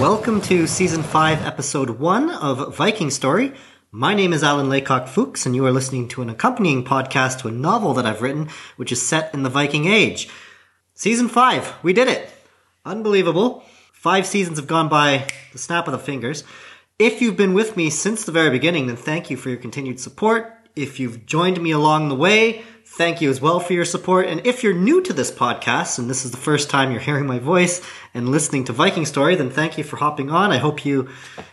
Welcome to season 5, episode 1 of Viking Story. My name is Alan Laycock Fuchs, and you are listening to an accompanying podcast to a novel that I've written, which is set in the Viking Age. Season 5, we did it! Unbelievable. Five seasons have gone by the snap of the fingers. If you've been with me since the very beginning, then thank you for your continued support. If you've joined me along the way, thank you as well for your support. And if you're new to this podcast and this is the first time you're hearing my voice and listening to Viking Story, then thank you for hopping on. I hope you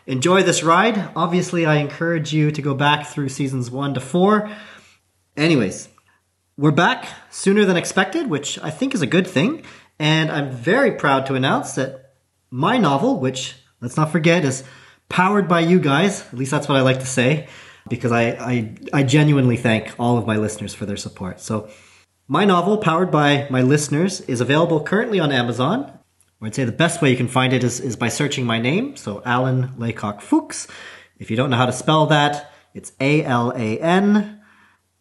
enjoy this ride. Obviously, I encourage you to go back through seasons one to four. Anyways, we're back sooner than expected, which I think is a good thing. And I'm very proud to announce that my novel, which let's not forget is powered by you guys, at least that's what I like to say because I, I, I genuinely thank all of my listeners for their support. So, my novel, powered by my listeners, is available currently on Amazon. I'd say the best way you can find it is, is by searching my name. So, Alan Laycock Fuchs. If you don't know how to spell that, it's A L A N.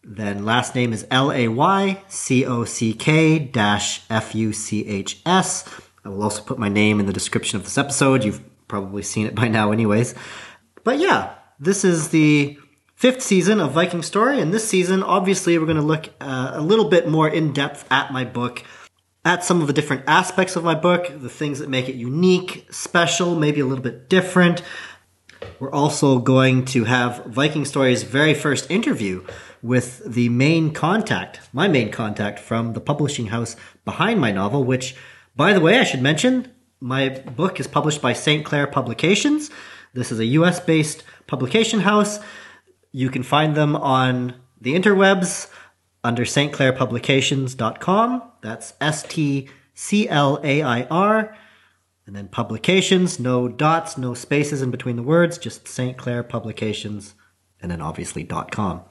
Then last name is L A Y C O C K dash F U C H S. I will also put my name in the description of this episode. You've probably seen it by now, anyways. But yeah, this is the fifth season of Viking Story, and this season, obviously, we're going to look uh, a little bit more in depth at my book, at some of the different aspects of my book, the things that make it unique, special, maybe a little bit different. We're also going to have Viking Story's very first interview with the main contact, my main contact from the publishing house behind my novel, which, by the way, I should mention, my book is published by St. Clair Publications. This is a US based publication house. You can find them on the interwebs under stclairpublications.com. That's S T C L A I R. And then publications, no dots, no spaces in between the words, just St. Clair Publications, and then obviously .com.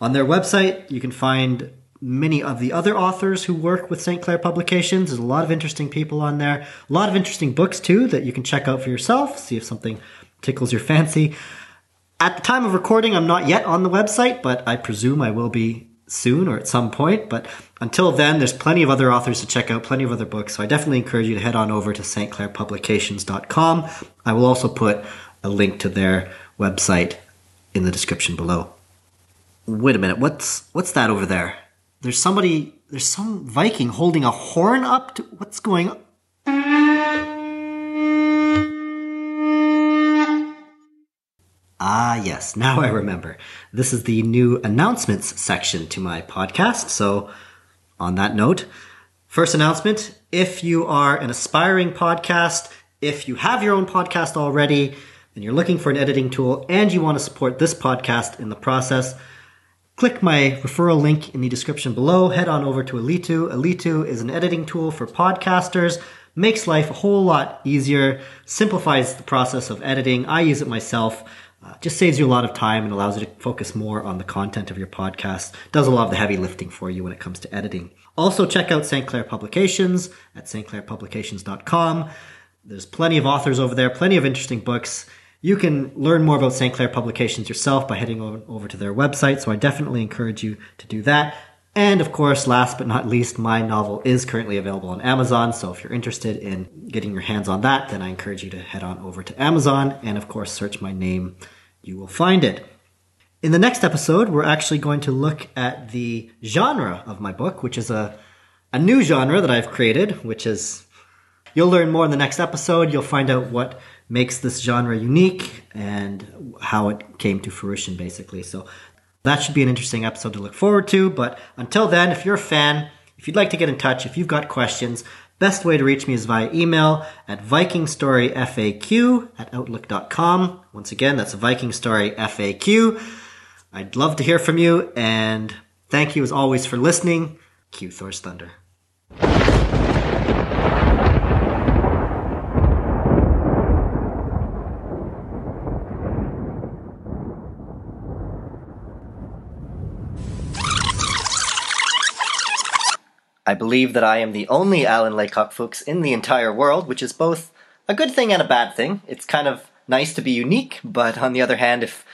On their website, you can find many of the other authors who work with St. Clair Publications. There's a lot of interesting people on there. A lot of interesting books too that you can check out for yourself, see if something tickles your fancy. At the time of recording, I'm not yet on the website, but I presume I will be soon or at some point. But until then, there's plenty of other authors to check out, plenty of other books. So I definitely encourage you to head on over to stclairpublications.com. I will also put a link to their website in the description below. Wait a minute, what's what's that over there? There's somebody, there's some Viking holding a horn up to what's going on? Ah, yes, now I remember. This is the new announcements section to my podcast. So, on that note, first announcement if you are an aspiring podcast, if you have your own podcast already, and you're looking for an editing tool and you want to support this podcast in the process, click my referral link in the description below. Head on over to Alitu. Alitu is an editing tool for podcasters makes life a whole lot easier, simplifies the process of editing. I use it myself. Uh, just saves you a lot of time and allows you to focus more on the content of your podcast. Does a lot of the heavy lifting for you when it comes to editing. Also, check out St. Clair Publications at stclairpublications.com. There's plenty of authors over there, plenty of interesting books. You can learn more about St. Clair Publications yourself by heading over to their website, so I definitely encourage you to do that. And of course, last but not least, my novel is currently available on Amazon. So if you're interested in getting your hands on that, then I encourage you to head on over to Amazon and of course search my name. You will find it. In the next episode, we're actually going to look at the genre of my book, which is a, a new genre that I've created, which is, you'll learn more in the next episode. You'll find out what makes this genre unique and how it came to fruition, basically. So that should be an interesting episode to look forward to. But until then, if you're a fan, if you'd like to get in touch, if you've got questions, best way to reach me is via email at vikingstoryfaq at outlook.com. Once again, that's vikingstoryfaq. I'd love to hear from you, and thank you as always for listening. Q Thor's Thunder. I believe that I am the only Alan Laycock Fuchs in the entire world, which is both a good thing and a bad thing. It's kind of nice to be unique, but on the other hand, if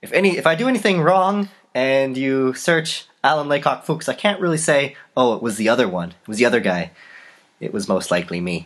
if any if I do anything wrong and you search Alan Laycock Fuchs, I can't really say, oh, it was the other one. It was the other guy. It was most likely me.